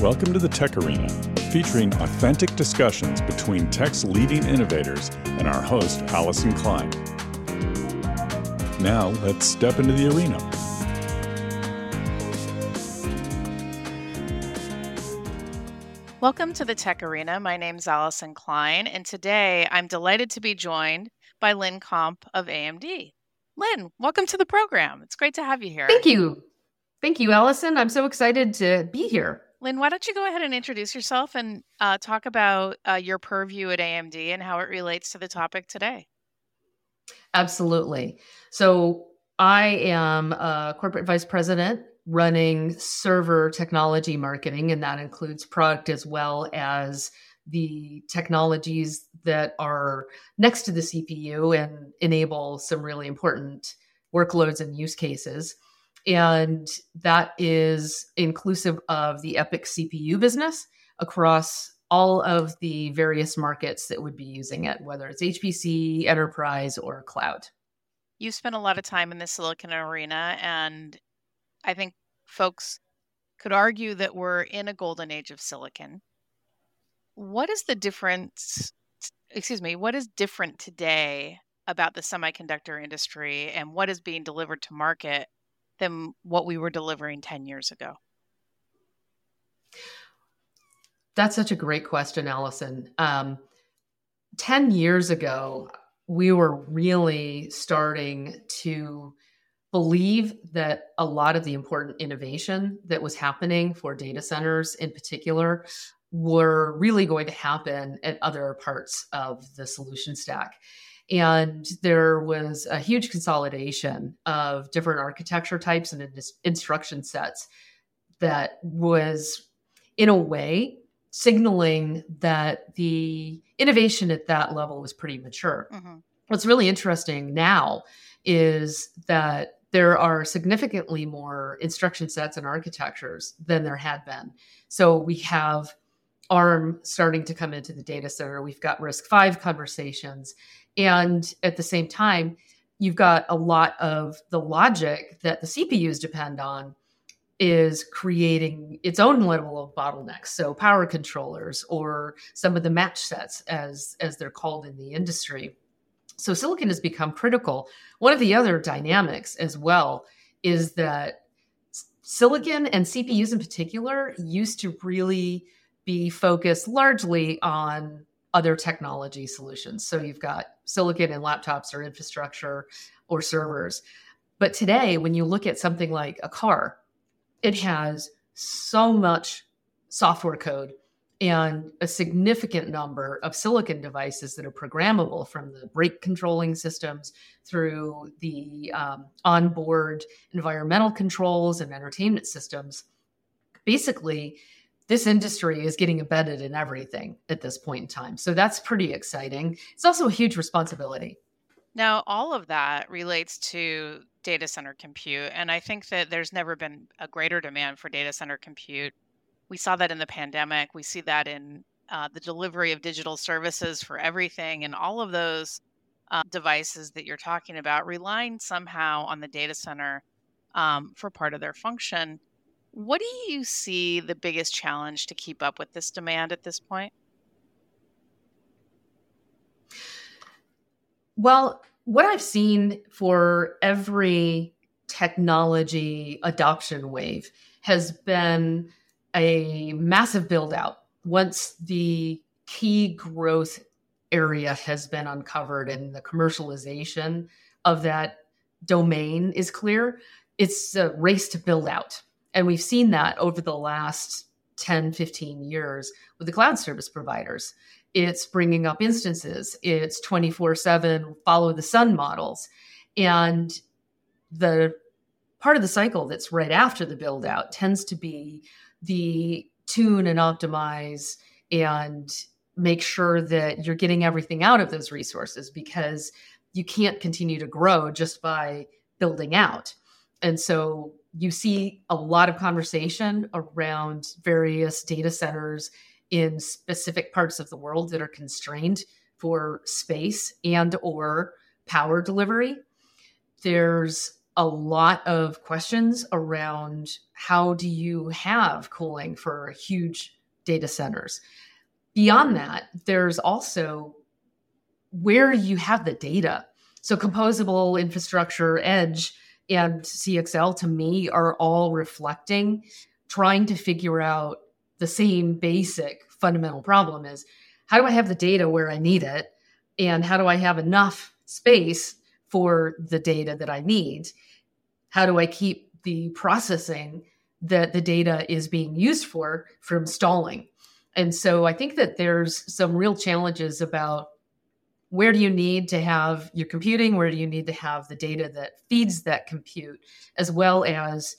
Welcome to the TechArena, featuring authentic discussions between tech's leading innovators and our host, Allyson Klein. Now, let's step into the arena. Welcome to the TechArena. My name is Allyson Klein, and today I'm delighted to be joined by Lynn Comp of AMD. Lynn, welcome to the program. It's great to have you here. Thank you. Thank you, Allyson. I'm so excited to be here. Lynn, why don't you go ahead and introduce yourself and uh, talk about uh, your purview at AMD and how it relates to the topic today? Absolutely. So, I am a corporate vice president running server technology marketing, and that includes product as well as the technologies that are next to the CPU and enable some really important workloads and use cases and that is inclusive of the EPYC CPU business across all of the various markets that would be using it, whether it's HPC, enterprise, or cloud. You spent a lot of time in the silicon arena, and I think folks could argue that we're in a golden age of silicon. What is the difference? Excuse me, what is different today about the semiconductor industry and what is being delivered to market than what we were delivering 10 years ago? That's such a great question, Allyson. Um, 10 years ago, we were really starting to believe that a lot of the important innovation that was happening for data centers in particular were really going to happen at other parts of the solution stack. And there was a huge consolidation of different architecture types and instruction sets that was, in a way, signaling that the innovation at that level was pretty mature. Mm-hmm. What's really interesting now is that there are significantly more instruction sets and architectures than there had been. So we have ARM starting to come into the data center. We've got RISC-V conversations. And at the same time, you've got a lot of the logic that the CPUs depend on is creating its own level of bottlenecks. So power controllers or some of the match sets as as they're called in the industry. So silicon has become critical. One of the other dynamics as well is that silicon and CPUs in particular used to really be focused largely on other technology solutions. So you've got silicon and laptops or infrastructure or servers. But today, when you look at something like a car, it has so much software code and a significant number of silicon devices that are programmable from the brake controlling systems through the um, onboard environmental controls and entertainment systems. Basically, this industry is getting embedded in everything at this point in time. So that's pretty exciting. It's also a huge responsibility. Now, all of that relates to data center compute. And I think that there's never been a greater demand for data center compute. We saw that in the pandemic, we see that in uh, the delivery of digital services for everything, and all of those uh, devices that you're talking about relying somehow on the data center um, for part of their function. What do you see the biggest challenge to keep up with this demand at this point? Well, what I've seen for every technology adoption wave has been a massive build out. Once the key growth area has been uncovered and the commercialization of that domain is clear, it's a race to build out. And we've seen that over the last 10, 15 years with the cloud service providers. It's bringing up instances, it's 24 7 follow the sun models. And the part of the cycle that's right after the build out tends to be the tune and optimize and make sure that you're getting everything out of those resources because you can't continue to grow just by building out. And so you see a lot of conversation around various data centers in specific parts of the world that are constrained for space and or power delivery there's a lot of questions around how do you have cooling for huge data centers. Beyond that, there's also where you have the data. So, composable infrastructure, edge, and CXL to me are all reflecting trying to figure out the same basic fundamental problem is how do I have the data where I need it? And how do I have enough space for the data that I need? How do I keep the processing that the data is being used for from stalling? And so I think that there's some real challenges about where do you need to have your computing? Where do you need to have the data that feeds that compute, as well as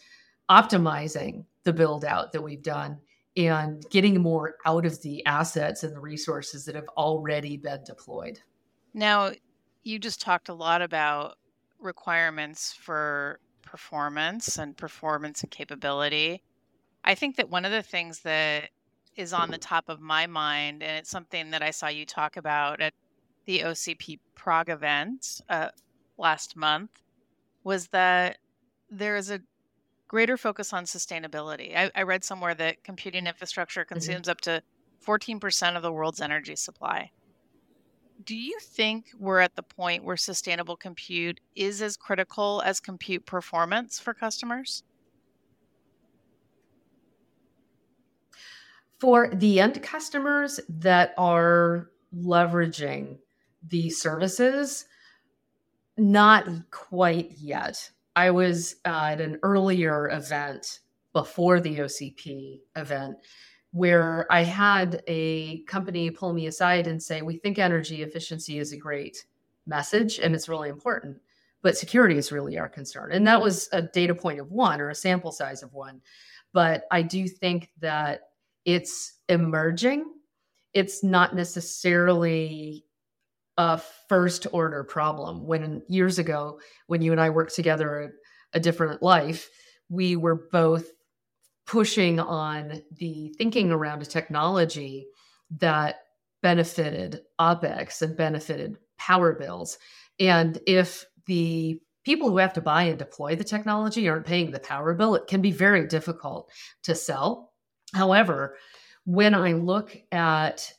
optimizing the build out that we've done and getting more out of the assets and the resources that have already been deployed. Now, you just talked a lot about requirements for performance and performance and capability. I think that one of the things that is on the top of my mind, and it's something that I saw you talk about at the OCP Prague event uh, last month, was that there is a greater focus on sustainability. I, I read somewhere that computing infrastructure mm-hmm. consumes mm-hmm. up to 14% of the world's energy supply. Do you think we're at the point where sustainable compute is as critical as compute performance for customers? For the end customers that are leveraging the services, not quite yet. I was uh, at an earlier event before the OCP event where I had a company pull me aside and say, We think energy efficiency is a great message and it's really important, but security is really our concern. And that was a data point of one or a sample size of one. But I do think that it's emerging. It's not necessarily a first order problem. When years ago, when you and I worked together a, a different life, we were both pushing on the thinking around a technology that benefited OPEX and benefited power bills. And if the people who have to buy and deploy the technology aren't paying the power bill, it can be very difficult to sell. However, when I look at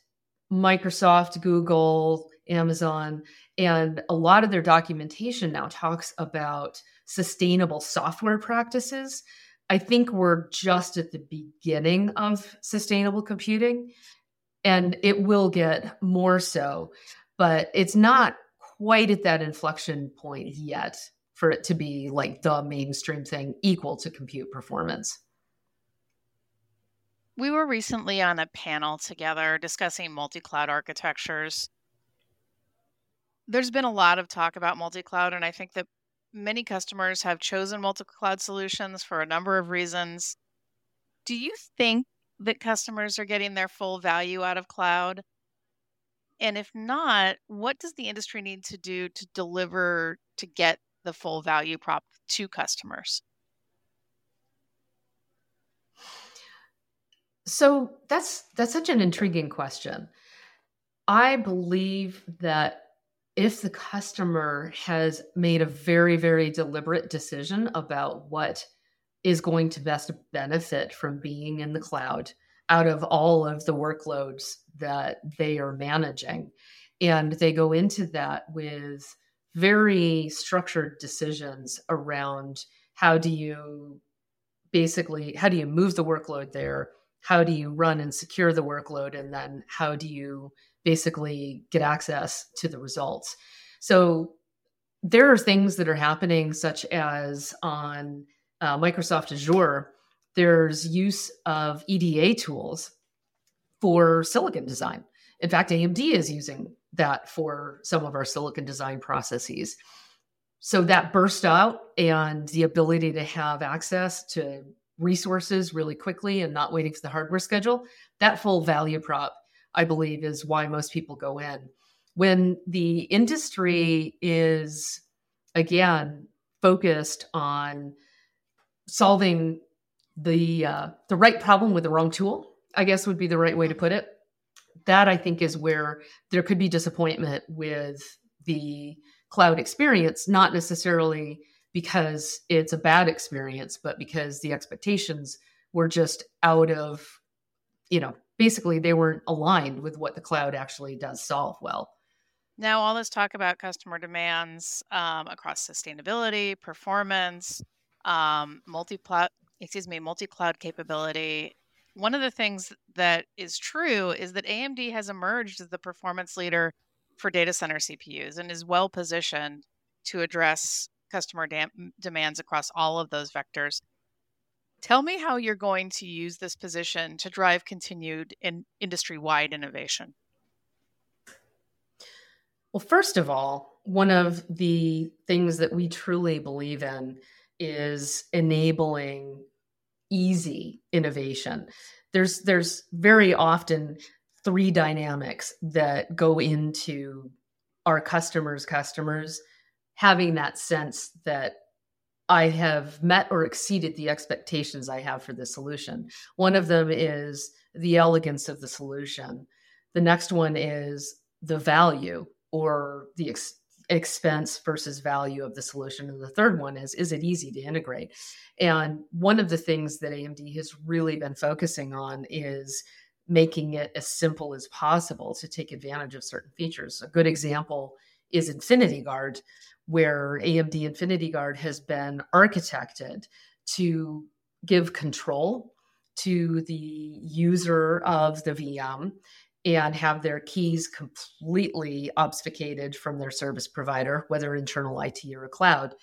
Microsoft, Google, Amazon, and a lot of their documentation now talks about sustainable software practices. I think we're just at the beginning of sustainable computing, and it will get more so, but it's not quite at that inflection point yet for it to be like the mainstream thing equal to compute performance. We were recently on a panel together discussing multi cloud architectures. There's been a lot of talk about multi cloud, and I think that many customers have chosen multi cloud solutions for a number of reasons. Do you think that customers are getting their full value out of cloud? And if not, what does the industry need to do to deliver to get the full value prop to customers? So that's that's such an intriguing question. I believe that if the customer has made a very very deliberate decision about what is going to best benefit from being in the cloud out of all of the workloads that they are managing and they go into that with very structured decisions around how do you basically how do you move the workload there? How do you run and secure the workload? And then how do you basically get access to the results. So there are things that are happening such as on uh, microsoft azure there's use of eda tools for silicon design. In fact amd is using that for some of our silicon design processes. So that burst out and the ability to have access to resources really quickly and not waiting for the hardware schedule, that full value prop, I believe, is why most people go in. When the industry is, again, focused on solving the uh, the right problem with the wrong tool, I guess would be the right way to put it. That I think is where there could be disappointment with the cloud experience, not necessarily because it's a bad experience, but because the expectations were just out of, you know, basically they weren't aligned with what the cloud actually does solve well. Now, all this talk about customer demands um, across sustainability, performance, um, multi excuse me, multi cloud capability. One of the things that is true is that AMD has emerged as the performance leader for data center CPUs and is well positioned to address customer dam- demands across all of those vectors. Tell me how you're going to use this position to drive continued in industry wide innovation. Well, first of all, one of the things that we truly believe in is enabling easy innovation. There's there's very often three dynamics that go into our customers' customers having that sense that I have met or exceeded the expectations I have for the solution. One of them is the elegance of the solution. The next one is the value or the ex- expense versus value of the solution. And the third one is is it easy to integrate? And one of the things that AMD has really been focusing on is making it as simple as possible to take advantage of certain features. A good example is Infinity Guard, where AMD Infinity Guard has been architected to give control to the user of the VM and have their keys completely obfuscated from their service provider, whether internal IT or a cloud.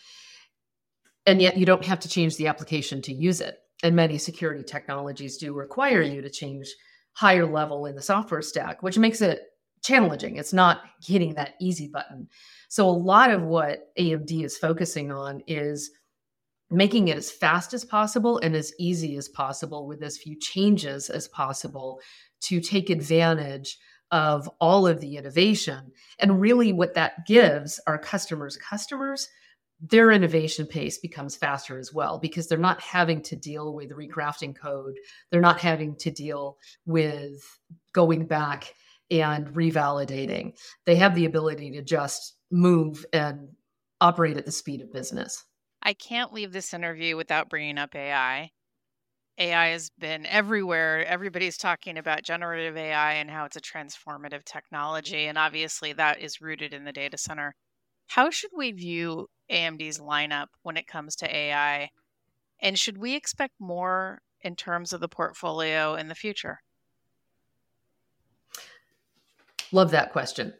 And yet you don't have to change the application to use it. And many security technologies do require you to change higher level in the software stack, which makes it challenging. It's not hitting that easy button. So a lot of what AMD is focusing on is making it as fast as possible and as easy as possible with as few changes as possible to take advantage of all of the innovation. And really, what that gives our customers, customers, their innovation pace becomes faster as well because they're not having to deal with recrafting code. They're not having to deal with going back and revalidating. They have the ability to just move and operate at the speed of business. I can't leave this interview without bringing up AI. AI has been everywhere. Everybody's talking about generative AI and how it's a transformative technology. And obviously, that is rooted in the data center. How should we view AMD's lineup when it comes to AI? And should we expect more in terms of the portfolio in the future? Love that question.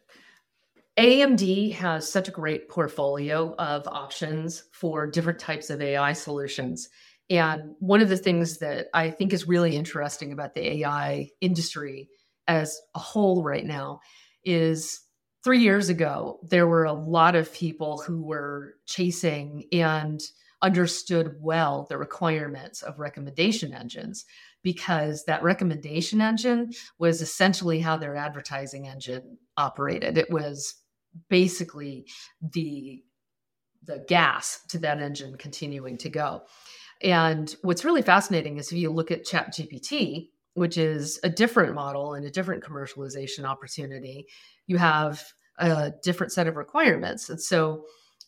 AMD has such a great portfolio of options for different types of AI solutions. And one of the things that I think is really interesting about the AI industry as a whole right now is three years ago, there were a lot of people who were chasing and understood well the requirements of recommendation engines because that recommendation engine was essentially how their advertising engine operated. It was basically the the gas to that engine continuing to go. And what's really fascinating is if you look at ChatGPT, which is a different model and a different commercialization opportunity, you have a different set of requirements. And so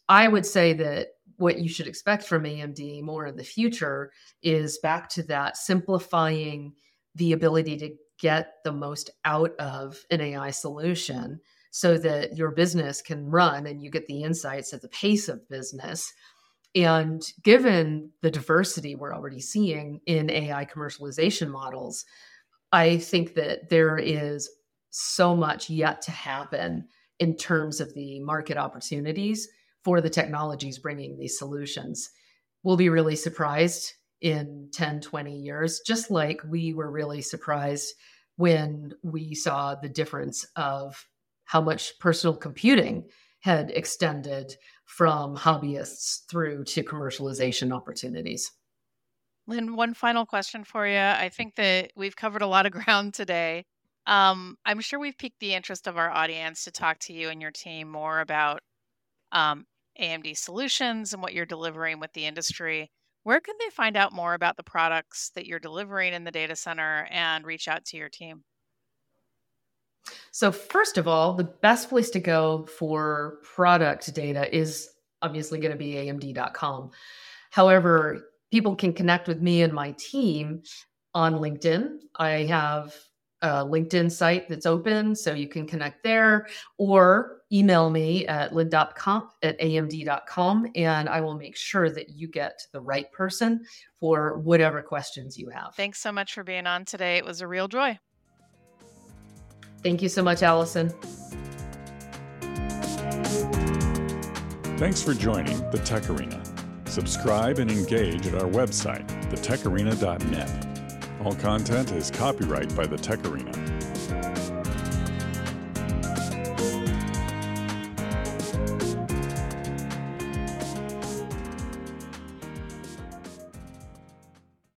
I would say that what you should expect from AMD more in the future is back to that simplifying the ability to get the most out of an AI solution so that your business can run and you get the insights at the pace of business. And given the diversity we're already seeing in AI commercialization models, I think that there is so much yet to happen in terms of the market opportunities for the technologies bringing these solutions. We'll be really surprised in 10, 20 years, just like we were really surprised when we saw the difference of how much personal computing had extended from hobbyists through to commercialization opportunities. Lynn, one final question for you. I think that we've covered a lot of ground today. Um, I'm sure we've piqued the interest of our audience to talk to you and your team more about um, AMD solutions and what you're delivering with the industry. Where can they find out more about the products that you're delivering in the data center and reach out to your team? So, first of all, the best place to go for product data is obviously going to be amd.com. However, people can connect with me and my team on LinkedIn. I have a LinkedIn site that's open, so you can connect there or email me at lynn.comp at amd.com and I will make sure that you get the right person for whatever questions you have. Thanks so much for being on today. It was a real joy. Thank you so much, Allyson. Thanks for joining the TechArena. Subscribe and engage at our website, thetecharena.net. All content is copyright by the TechArena.